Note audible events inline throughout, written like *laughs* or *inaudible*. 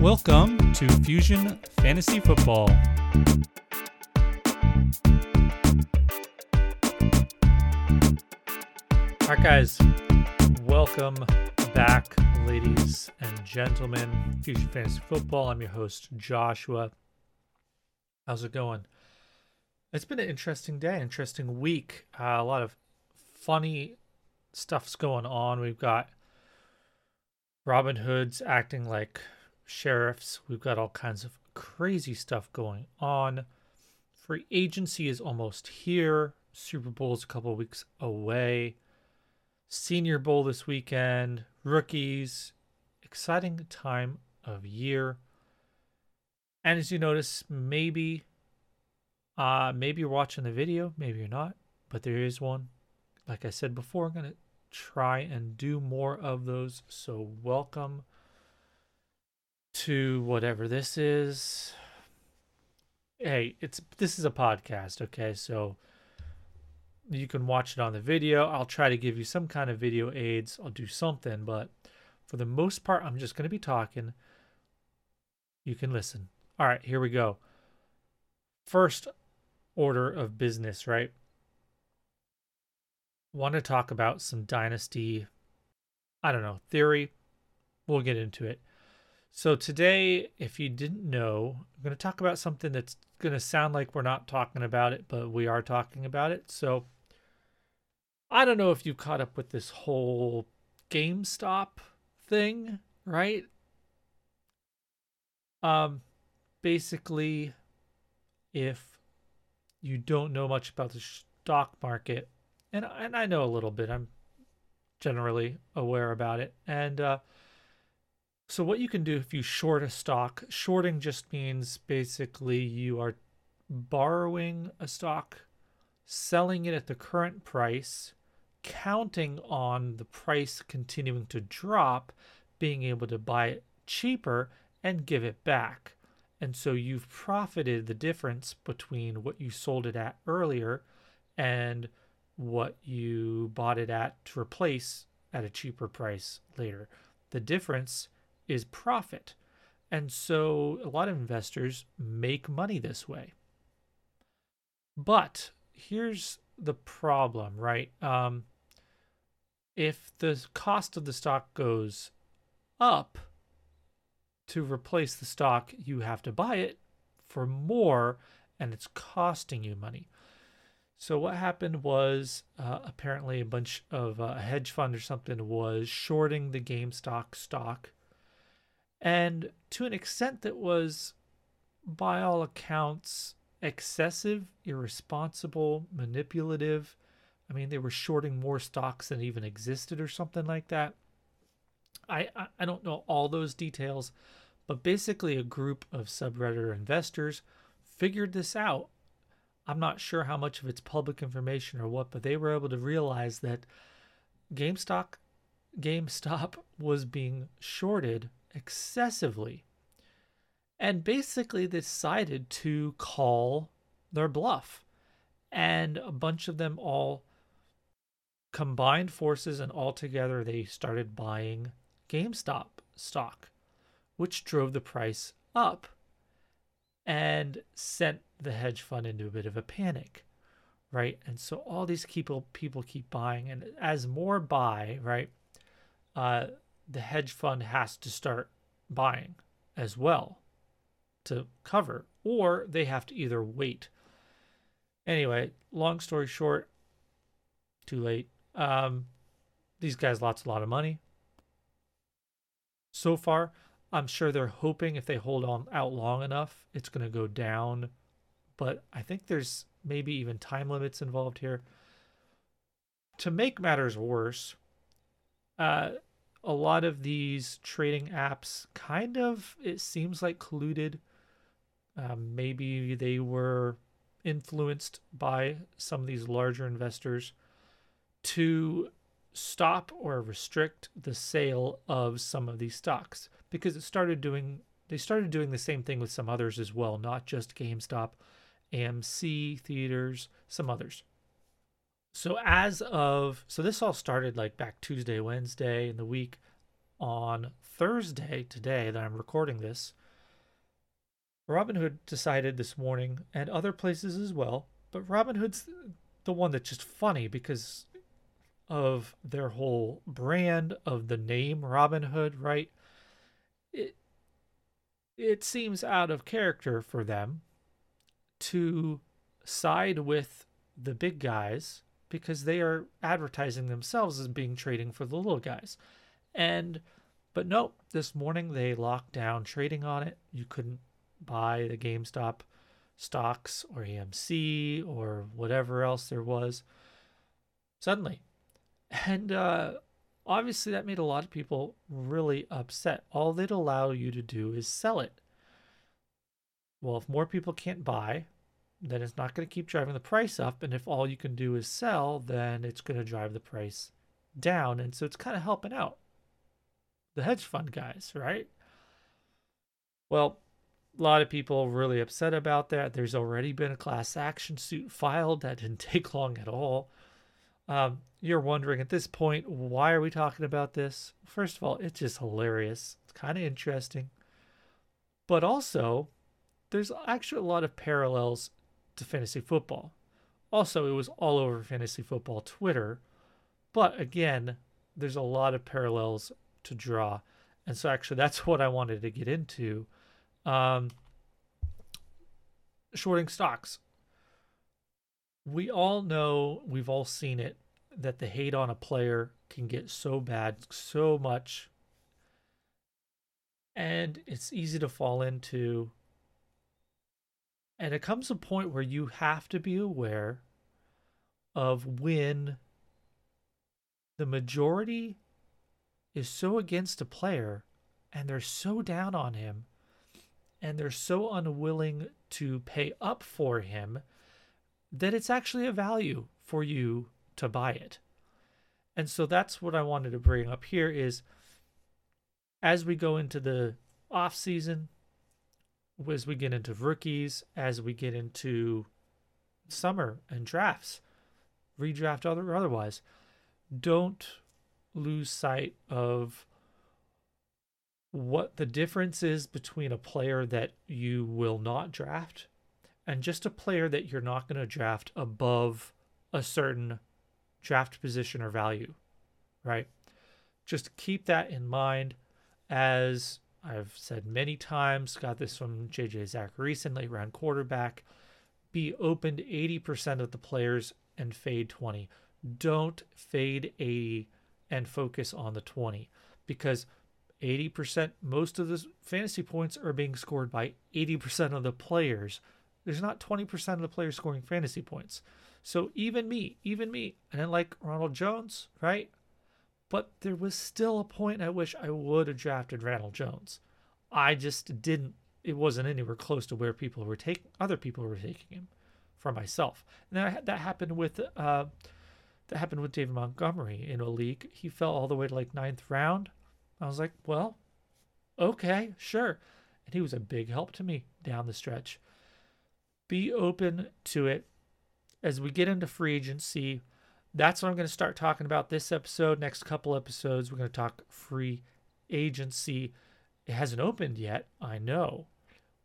Welcome to Fusion Fantasy Football. All right, guys, welcome back, ladies and gentlemen. Fusion Fantasy Football. I'm your host, Joshua. How's it going? It's been an interesting day, interesting week. Uh, a lot of funny stuff's going on. We've got Robin Hood's acting like sheriffs. We've got all kinds of crazy stuff going on. Free agency is almost here. Super Bowl is a couple weeks away. Senior Bowl this weekend. Rookies. Exciting time of year. And as you notice, maybe uh maybe you're watching the video, maybe you're not, but there is one. Like I said before, I'm gonna try and do more of those. So welcome to whatever this is. Hey, it's this is a podcast, okay? So you can watch it on the video. I'll try to give you some kind of video aids. I'll do something, but for the most part, I'm just going to be talking. You can listen. All right, here we go. First order of business, right? Want to talk about some dynasty, I don't know, theory. We'll get into it. So, today, if you didn't know, I'm going to talk about something that's going to sound like we're not talking about it, but we are talking about it. So, I don't know if you caught up with this whole GameStop thing, right? Um, basically, if you don't know much about the stock market, and and I know a little bit, I'm generally aware about it, and uh, so what you can do if you short a stock, shorting just means basically you are borrowing a stock, selling it at the current price, counting on the price continuing to drop, being able to buy it cheaper and give it back. And so you've profited the difference between what you sold it at earlier and what you bought it at to replace at a cheaper price later. The difference is profit. And so a lot of investors make money this way. But here's the problem, right? Um, if the cost of the stock goes up, to replace the stock, you have to buy it for more and it's costing you money. So what happened was uh, apparently a bunch of uh, a hedge fund or something was shorting the GameStop stock, and to an extent that was, by all accounts, excessive, irresponsible, manipulative. I mean, they were shorting more stocks than even existed or something like that. I I, I don't know all those details, but basically, a group of subredditor investors figured this out. I'm not sure how much of it's public information or what, but they were able to realize that GameStop, GameStop *laughs* was being shorted excessively. And basically decided to call their bluff. And a bunch of them all combined forces and all together they started buying GameStop stock which drove the price up and sent the hedge fund into a bit of a panic right and so all these people people keep buying and as more buy right uh, the hedge fund has to start buying as well to cover or they have to either wait anyway long story short too late um, these guys lost a lot of money so far I'm sure they're hoping if they hold on out long enough, it's going to go down. But I think there's maybe even time limits involved here. To make matters worse, uh, a lot of these trading apps kind of, it seems like colluded. Um, maybe they were influenced by some of these larger investors to stop or restrict the sale of some of these stocks because it started doing they started doing the same thing with some others as well, not just GameStop, AMC theaters, some others. So as of so this all started like back Tuesday, Wednesday in the week. on Thursday, today that I'm recording this, Robinhood decided this morning, and other places as well, but Robinhood's the one that's just funny because of their whole brand of the name Robinhood, right? It it seems out of character for them to side with the big guys because they are advertising themselves as being trading for the little guys. And but nope, this morning they locked down trading on it. You couldn't buy the GameStop stocks or AMC or whatever else there was suddenly. And uh, obviously, that made a lot of people really upset. All they'd allow you to do is sell it. Well, if more people can't buy, then it's not going to keep driving the price up. And if all you can do is sell, then it's going to drive the price down. And so it's kind of helping out the hedge fund guys, right? Well, a lot of people really upset about that. There's already been a class action suit filed that didn't *laughs* take long at all. Um, you're wondering at this point, why are we talking about this? First of all, it's just hilarious. It's kind of interesting. But also, there's actually a lot of parallels to fantasy football. Also, it was all over fantasy football Twitter. But again, there's a lot of parallels to draw. And so, actually, that's *laughs* what I wanted to get into. Um, shorting stocks. We all know, we've all seen it, that the hate on a player can get so bad, so much. And it's easy to fall into and it comes a point where you have to be aware of when the majority is so against a player and they're so down on him and they're so unwilling to pay up for him that it's actually a value for you to buy it. And so that's what I wanted to bring up here is as we go into the off season, as we get into rookies, as we get into summer and drafts, redraft other otherwise, don't lose sight of what the difference is between a player that you will not draft and just a player that you're not going to draft above a certain draft position or value, right? Just keep that in mind as I've said many times, got this from JJ Zach recently, around quarterback. Be open to 80% of the players and fade 20. Don't fade 80 and focus on the 20 because 80%, most of the fantasy points are being scored by 80% of the players. There's not 20% of the players scoring fantasy points. So even me, even me, and like Ronald Jones, right? But there was still a point at which I would have drafted Ronald Jones. I just didn't. It wasn't anywhere close to where people were taking. Other people were taking him for myself. And that that happened with uh, that happened with David Montgomery in a league. He fell all the way to like ninth round. I was like, well, okay, sure. And he was a big help to me down the stretch. Be open to it as we get into free agency that's what I'm going to start talking about this episode. Next couple episodes, we're going to talk free agency. It hasn't opened yet, I know.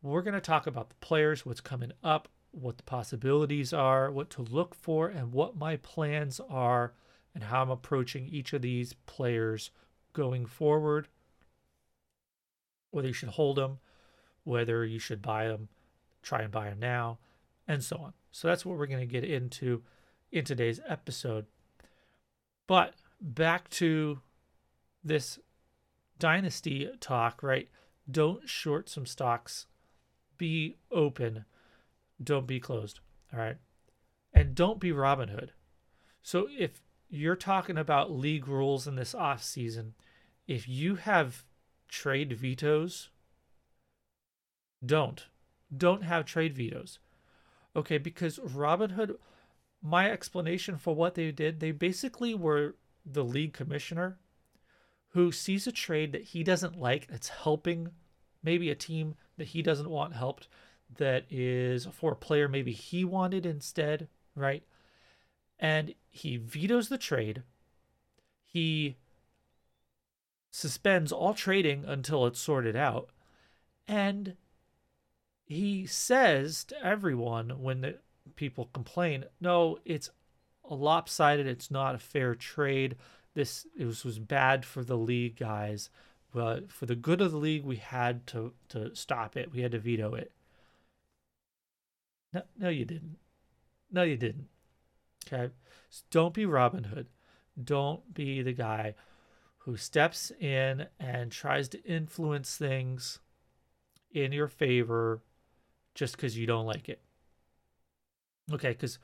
We're going to talk about the players, what's coming up, what the possibilities are, what to look for, and what my plans are, and how I'm approaching each of these players going forward. Whether you should hold them, whether you should buy them, try and buy them now, and so on. So that's what we're going to get into in today's episode. But back to this dynasty talk, right? Don't short some stocks. Be open. Don't be closed. All right. And don't be Robinhood. So if you're talking about league rules in this off season, if you have trade vetoes, don't. Don't have trade vetoes. Okay, because Robinhood my explanation for what they did, they basically were the league commissioner who sees a trade that he doesn't like that's helping maybe a team that he doesn't want helped that is for a player maybe he wanted instead, right? And he vetoes the trade. He suspends all trading until it's sorted out. And he says to everyone when the people complain, no, it's lopsided. It's not a fair trade. This was, was bad for the league, guys. But for the good of the league, we had to to stop it. We had to veto it. No, no, you didn't. No, you didn't. Okay, so don't be Robin Hood. Don't be the guy who steps in and tries to influence things in your favor just because you don't like it. Okay, because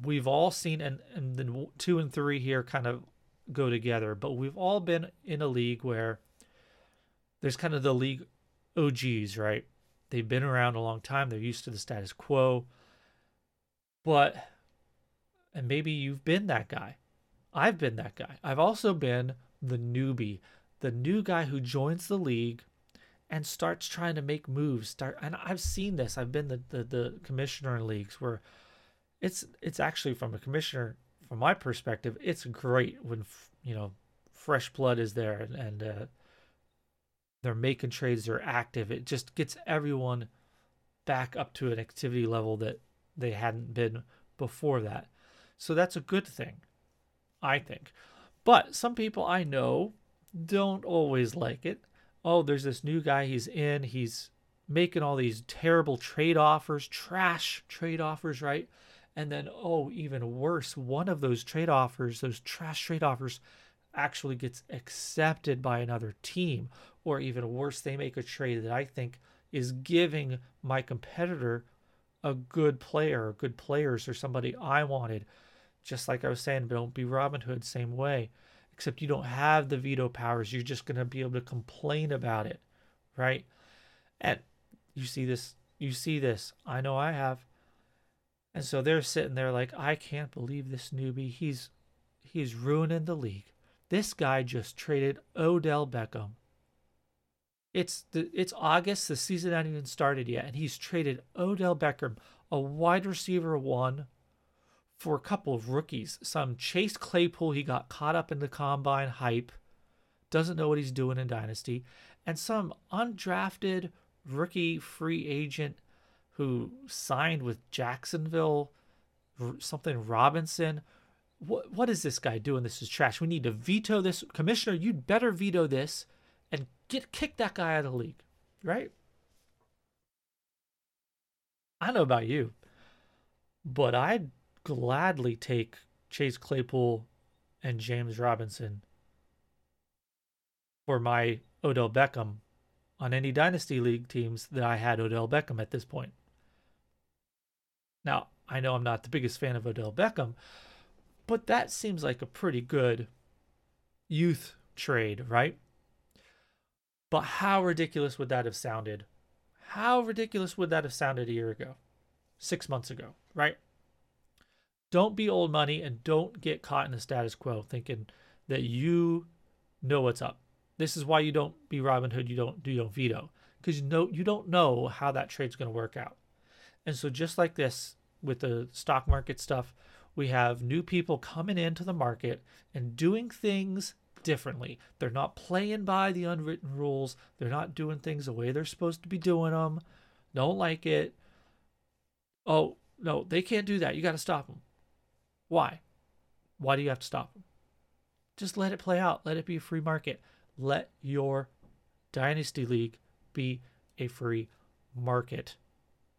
we've all seen, and, and then two and three here kind of go together, but we've all been in a league where there's kind of the league OGs, right? They've been around a long time, they're used to the status quo. But, and maybe you've been that guy. I've been that guy. I've also been the newbie, the new guy who joins the league and starts trying to make moves. Start, and I've seen this. I've been the, the, the commissioner in leagues where it's it's actually from a commissioner from my perspective it's great when you know fresh blood is there and, and uh, they're making trades they're active it just gets everyone back up to an activity level that they hadn't been before that so that's a good thing i think but some people i know don't always like it oh there's this new guy he's in he's making all these terrible trade offers trash trade offers right and then, oh, even worse, one of those trade offers, those trash trade offers, actually gets accepted by another team. Or even worse, they make a trade that I think is giving my competitor a good player, good players, or somebody I wanted. Just like I was saying, don't be Robin Hood, same way. Except you don't have the veto powers. You're just going to be able to complain about it, right? And you see this, you see this. I know I have and so they're sitting there like, I can't believe this newbie. He's he's ruining the league. This guy just traded Odell Beckham. It's the it's August. The season hasn't even started yet, and he's traded Odell Beckham, a wide receiver one, for a couple of rookies. Some Chase Claypool he got caught up in the combine hype, doesn't know what he's doing in Dynasty, and some undrafted rookie free agent who signed with Jacksonville, something Robinson. What what is this guy doing? This is trash. We need to veto this. Commissioner, you'd better veto this and get kick that guy out of the league, right? I know about you, but I'd gladly take Chase Claypool and James Robinson for my Odell Beckham on any dynasty league teams that I had Odell Beckham at this point. Now, I know I'm not the biggest fan of Odell Beckham, but that seems like a pretty good youth trade, right? But how ridiculous would that have sounded? How ridiculous would that have sounded a year ago? Six months ago, right? Don't be old money and don't get caught in the status quo thinking that you know what's up. This is why you don't be Robin Hood, you don't do you don't veto. Because you know you don't know how that trade's gonna work out. And so, just like this with the stock market stuff, we have new people coming into the market and doing things differently. They're not playing by the unwritten rules, they're not doing things the way they're supposed to be doing them. Don't like it. Oh, no, they can't do that. You got to stop them. Why? Why do you have to stop them? Just let it play out. Let it be a free market. Let your Dynasty League be a free market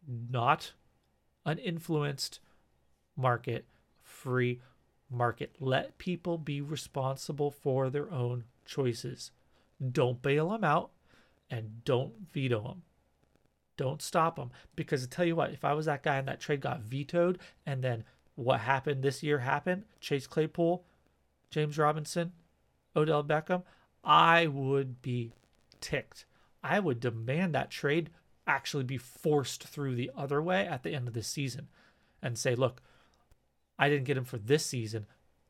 not an influenced market, free market. Let people be responsible for their own choices. Don't bail them out and don't veto them. Don't stop them. Because I tell you what, if I was that guy and that trade got vetoed and then what happened this year happened, Chase Claypool, James Robinson, Odell Beckham, I would be ticked. I would demand that trade actually be forced through the other way at the end of the season and say, look, I didn't get him for this season.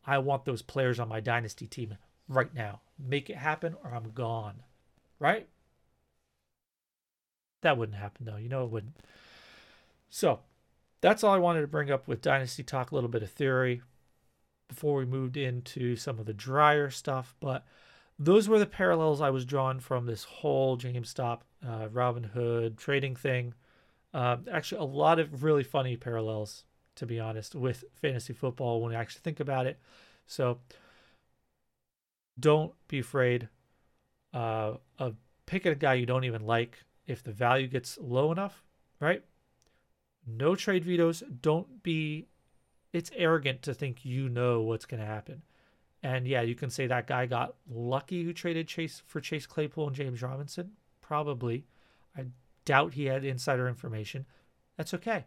I want those players on my dynasty team right now. Make it happen or I'm gone. Right? That wouldn't happen though. You know it wouldn't. So that's all I wanted to bring up with Dynasty Talk, a little bit of theory before we moved into some of the drier stuff. But those were the parallels I was drawn from this whole GameStop, uh, Robinhood trading thing. Uh, actually, a lot of really funny parallels, to be honest, with fantasy football when you actually think about it. So don't be afraid uh, of picking a guy you don't even like if the value gets low enough, right? No trade vetoes. Don't be, it's arrogant to think you know what's going to happen. And yeah, you can say that guy got lucky who traded Chase for Chase Claypool and James Robinson. Probably. I doubt he had insider information. That's okay.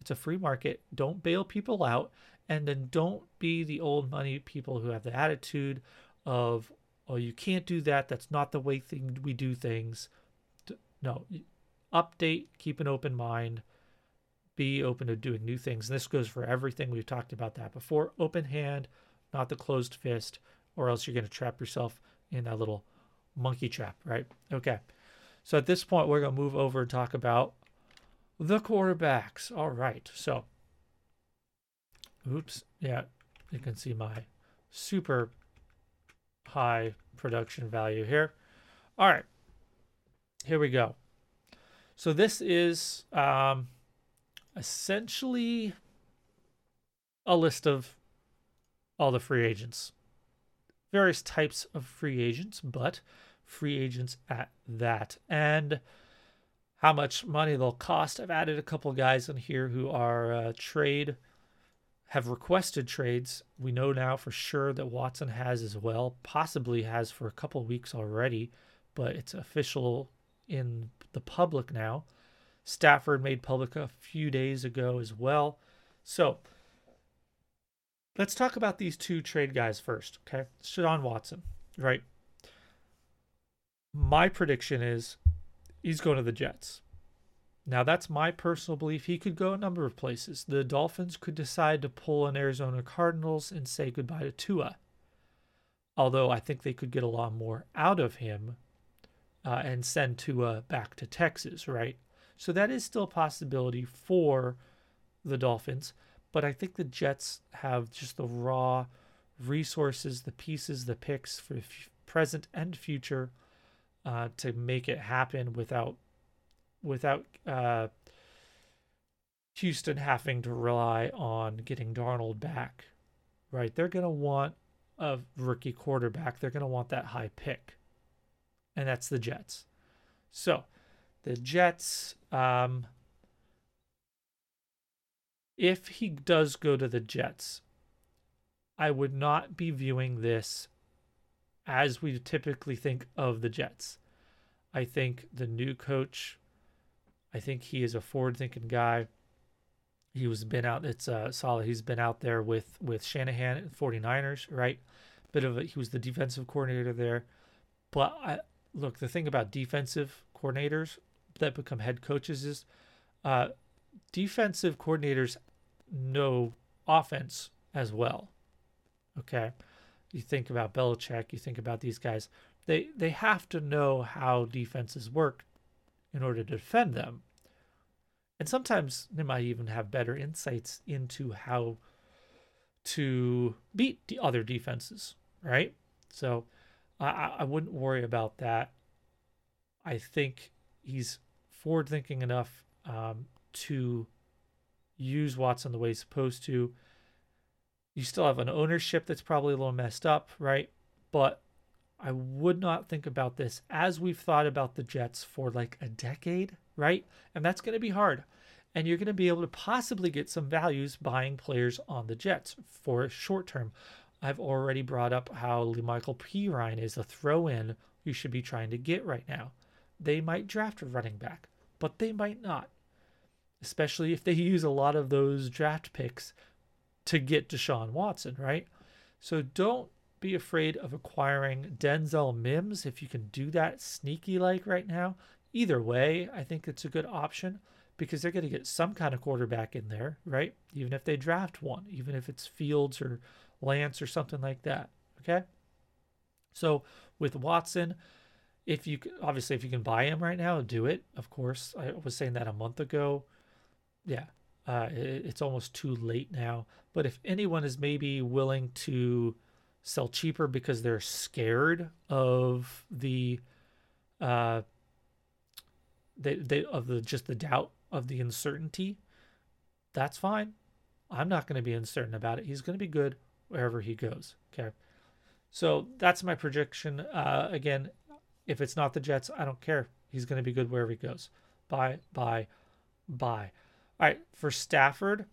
It's a free market. Don't bail people out. And then don't be the old money people who have the attitude of, oh, you can't do that. That's not the way thing we do things. No, update, keep an open mind, be open to doing new things. And this goes for everything. We've talked about that before. Open hand, not the closed fist, or else you're going to trap yourself in that little monkey trap, right? Okay. So at this point, we're going to move over and talk about the quarterbacks. All right. So, oops. Yeah. You can see my super high production value here. All right. Here we go. So this is um, essentially a list of all the free agents. Various types of free agents, but free agents at that. And how much money they'll cost. I've added a couple guys in here who are uh, trade, have requested trades. We know now for sure that Watson has as well, possibly has for a couple weeks already, but it's official in the public now. Stafford made public a few days ago as well. So Let's talk about these two trade guys first, okay? Sean Watson, right? My prediction is he's going to the Jets. Now, that's my personal belief. He could go a number of places. The Dolphins could decide to pull an Arizona Cardinals and say goodbye to Tua. Although I think they could get a lot more out of him uh, and send Tua back to Texas, right? So that is still a possibility for the Dolphins. But I think the Jets have just the raw resources, the pieces, the picks for f- present and future uh, to make it happen without without uh, Houston having to rely on getting Darnold back. Right? They're to want a rookie quarterback. They're to want that high pick, and that's the Jets. So the Jets. Um, if he does go to the Jets, I would not be viewing this as we typically think of the Jets. I think the new coach, I think he is a forward-thinking guy. He was been out. It's uh, solid. He's been out there with with Shanahan at 49ers, right? Bit of a, he was the defensive coordinator there. But I, look, the thing about defensive coordinators that become head coaches is uh, defensive coordinators know offense as well. Okay. You think about Belichick, you think about these guys. They they have to know how defenses work in order to defend them. And sometimes they might even have better insights into how to beat the other defenses, right? So I, I wouldn't worry about that. I think he's forward thinking enough um, to use Watson the way he's supposed to. You still have an ownership that's probably a little messed up, right? But I would not think about this as we've thought about the Jets for like a decade, right? And that's going to be hard. And you're going to be able to possibly get some values buying players on the Jets for short term. I've already brought up how Michael Perine is a throw in you should be trying to get right now. They might draft a running back, but they might not especially if they use a lot of those draft picks to get Deshaun Watson, right? So don't be afraid of acquiring Denzel Mims if you can do that sneaky like right now. Either way, I think it's a good option because they're going to get some kind of quarterback in there, right? Even if they draft one, even if it's Fields or Lance or something like that. Okay. So with Watson, if you obviously if you can buy him right now, do it. Of course, I was saying that a month ago. Yeah, uh, it, it's almost too late now. But if anyone is maybe willing to sell cheaper because they're scared of the uh they, they of the just the doubt of the uncertainty that's fine. I'm not going to be uncertain about it. He's going to be good wherever he goes okay? So that's my prediction. Uh again if it's not the jets i don't care he's going to be good wherever he goes bye bye bye all right for stafford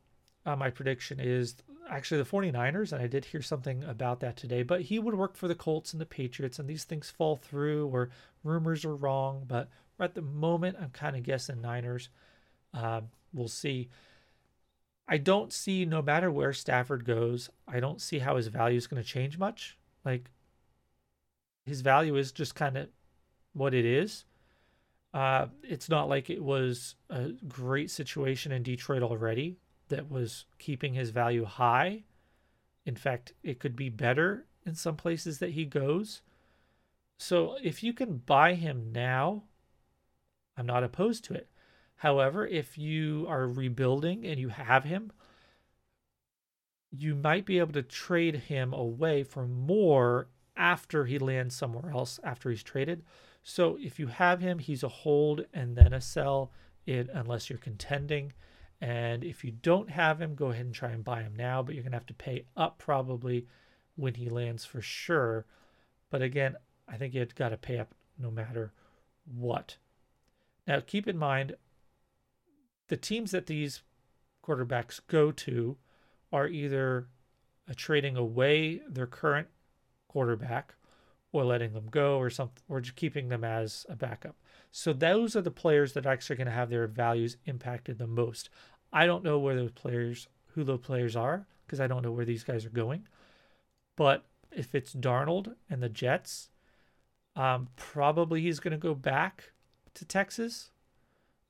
uh, my prediction is actually the 49ers, and I did hear something about that today, but he would work for the Colts and the Patriots, and these things fall through or rumors are wrong. But at the moment, I'm kind of guessing Niners. Um, we'll see. I don't see, no matter where Stafford goes, I don't see how his value is going to change much. Like, his value is just kind of what it is. Uh, it's not like it was a great situation in Detroit already that was keeping his value high. In fact, it could be better in some places that he goes. So if you can buy him now, I'm not opposed to it. However, if you are rebuilding and you have him, you might be able to trade him away for more after he lands somewhere else after he's traded. So if you have him, he's a hold and then a sell it unless you're contending. And if you don't have him, go ahead and try and buy him now, but you're going to have to pay up probably when he lands for sure. But again, I think you've got to pay up no matter what. Now, keep in mind the teams that these quarterbacks go to are either trading away their current quarterback or letting them go or something or just keeping them as a backup. So those are the players that are actually going to have their values impacted the most. I don't know where those players, who those players are, because I don't know where these guys are going. But if it's Darnold and the Jets, um, probably he's going to go back to Texas.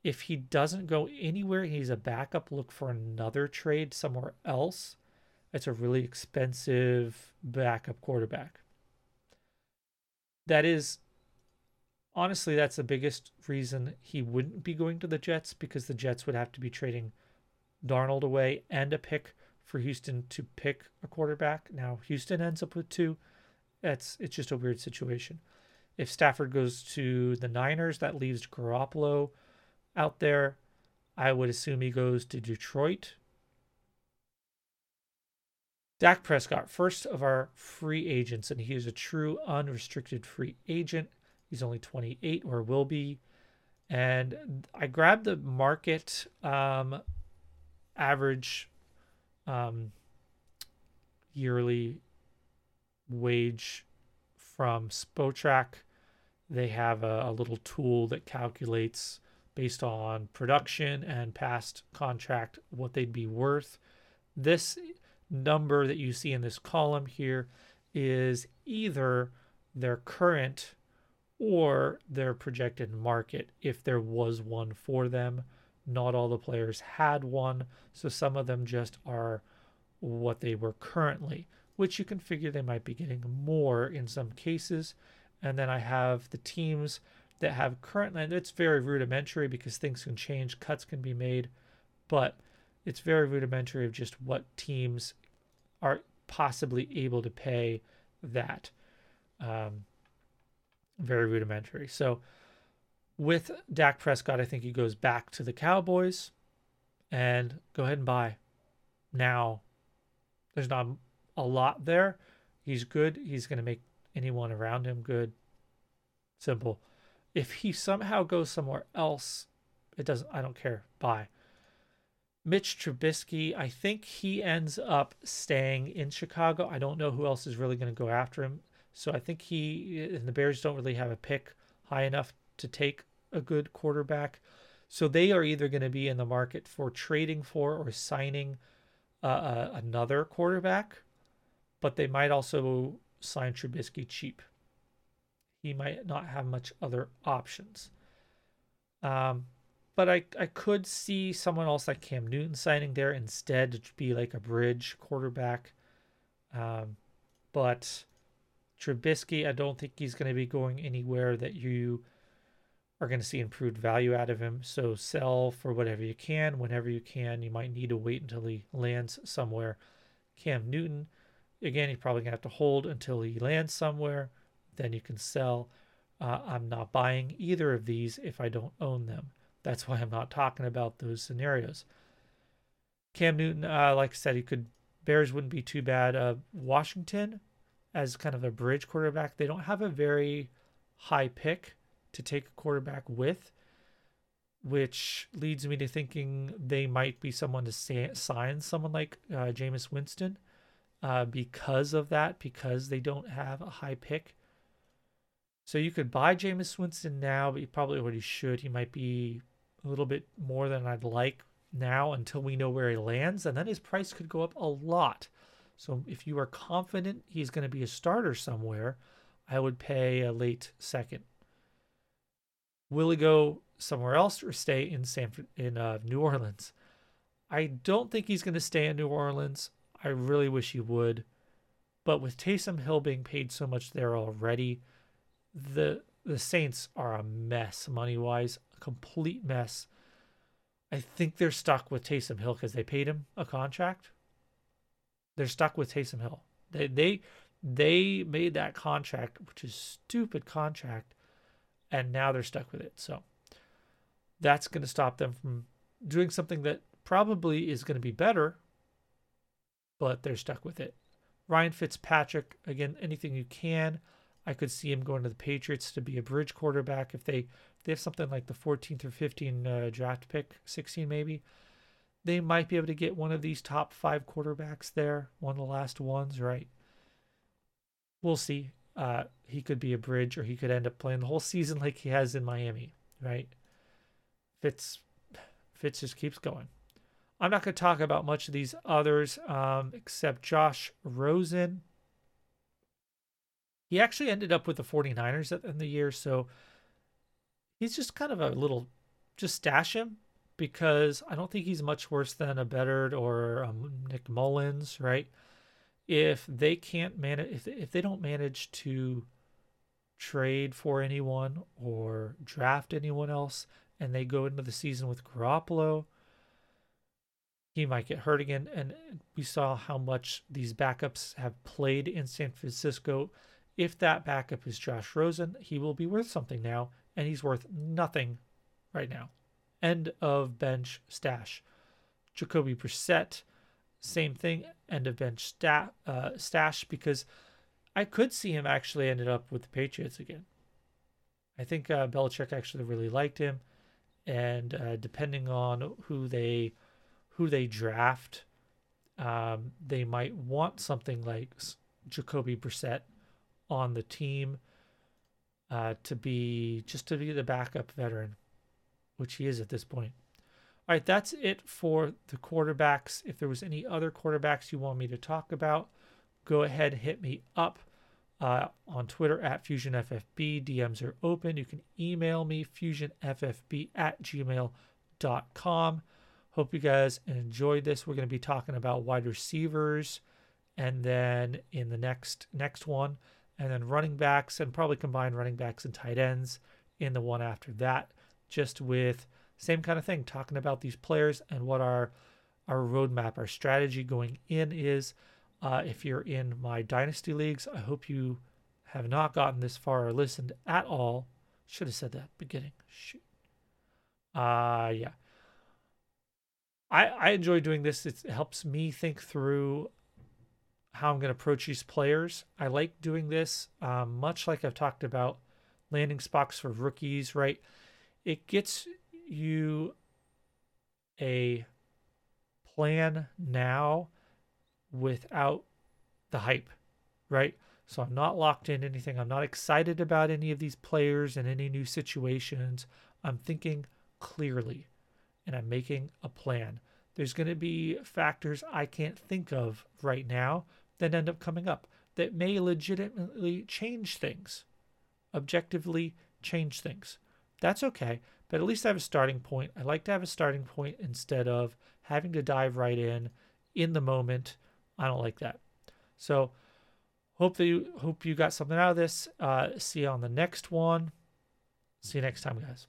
If he doesn't go anywhere, he's a backup. Look for another trade somewhere else. It's a really expensive backup quarterback. That is honestly, that's the biggest reason he wouldn't be going to the Jets because the Jets would have to be trading Darnold away and a pick for Houston to pick a quarterback. Now Houston ends up with two. That's it's just a weird situation. If Stafford goes to the Niners, that leaves Garoppolo out there. I would assume he goes to Detroit. Dak Prescott, first of our free agents, and he is a true unrestricted free agent. He's only 28 or will be. And I grabbed the market um, average um, yearly wage from Spotrac. They have a, a little tool that calculates based on production and past contract what they'd be worth. This number that you see in this column here is either their current or their projected market if there was one for them. Not all the players had one, so some of them just are what they were currently, which you can figure they might be getting more in some cases. And then I have the teams that have currently, and it's very rudimentary because things can change, cuts can be made, but it's very rudimentary of just what teams are possibly able to pay that. Um, very rudimentary. So with Dak Prescott, I think he goes back to the Cowboys and go ahead and buy now. There's not a lot there. He's good. He's going to make anyone around him good. Simple. If he somehow goes somewhere else, it doesn't, I don't care. Buy. Mitch Trubisky, I think he ends up staying in Chicago. I don't know who else is really going to go after him. So I think he and the Bears don't really have a pick high enough to take a good quarterback. So they are either going to be in the market for trading for or signing uh, uh, another quarterback, but they might also sign Trubisky cheap. He might not have much other options. Um, but I, I could see someone else like Cam Newton signing there instead to be like a bridge quarterback. Um, but Trubisky, I don't think he's going to be going anywhere that you are going to see improved value out of him. So sell for whatever you can, whenever you can. You might need to wait until he lands somewhere. Cam Newton, again, you're probably gonna have to hold until he lands somewhere. Then you can sell. Uh, I'm not buying either of these if I don't own them. That's why I'm not talking about those scenarios. Cam Newton, uh, like I said, he could Bears wouldn't be too bad. Uh, Washington, as kind of a bridge quarterback, they don't have a very high pick to take a quarterback with, which leads me to thinking they might be someone to sign someone like uh, Jameis Winston uh, because of that, because they don't have a high pick. So you could buy Jameis Winston now, but you probably already should. He might be a little bit more than I'd like now until we know where he lands, and then his price could go up a lot. So if you are confident he's going to be a starter somewhere, I would pay a late second. Will he go somewhere else or stay in San in uh, New Orleans? I don't think he's going to stay in New Orleans. I really wish he would, but with Taysom Hill being paid so much there already, the the Saints are a mess money wise, complete mess. I think they're stuck with Taysom Hill because they paid him a contract. They're stuck with Taysom Hill. They they they made that contract, which is stupid contract, and now they're stuck with it. So that's going to stop them from doing something that probably is going to be better, but they're stuck with it. Ryan Fitzpatrick, again, anything you can. I could see him going to the Patriots to be a bridge quarterback if they they have something like the 14th or 15 uh, draft pick, 16 maybe. They might be able to get one of these top five quarterbacks there, one of the last ones, right? We'll see. Uh, he could be a bridge, or he could end up playing the whole season like he has in Miami, right? Fitz, Fitz just keeps going. I'm not going to talk about much of these others, um, except Josh Rosen. He actually ended up with the 49ers at the end of the year, so he's just kind of a little, just stash him because I don't think he's much worse than a Beathard or um, Nick Mullens, right? If they can't manage, if if they don't manage to trade for anyone or draft anyone else, and they go into the season with Garoppolo, he might get hurt again. And we saw how much these backups have played in San Francisco. If that backup is Josh Rosen, he will be worth something now, and he's worth nothing right now. End of bench stash. Jacoby Brissett, same thing, end of bench stat, uh, stash, because I could see him actually ended up with the Patriots again. I think uh, Belichick actually really liked him, and uh, depending on who they who they draft, um, they might want something like Jacoby Brissett on the team uh, to be just to be the backup veteran, which he is at this point. All right, that's it for the quarterbacks. If there was any other quarterbacks you want me to talk about, go ahead hit me up uh, on Twitter at FusionFFB. DMs are open. You can email me fusionffb at gmail.com. Hope you guys enjoyed this. We're going to be talking about wide receivers, and then in the next next one, and then running backs and probably combine running backs and tight ends in the one after that, just with same kind of thing, talking about these players and what our our roadmap, our strategy going in is. Uh, if you're in my dynasty leagues, I hope you have not gotten this far or listened at all. Should have said that beginning. Shoot. Uh yeah. I I enjoy doing this. It helps me think through how I'm going to approach these players. I like doing this, um, much like I've talked about landing spots for rookies, right? It gets you a plan now without the hype, right? So I'm not locked in anything. I'm not excited about any of these players and any new situations. I'm thinking clearly and I'm making a plan. There's going to be factors I can't think of right now that end up coming up that may legitimately change things, objectively change things. That's okay, but at least I have a starting point. I like to have a starting point instead of having to dive right in in the moment. I don't like that. So, hope that you hope you got something out of this. Uh, see you on the next one. See you next time, guys.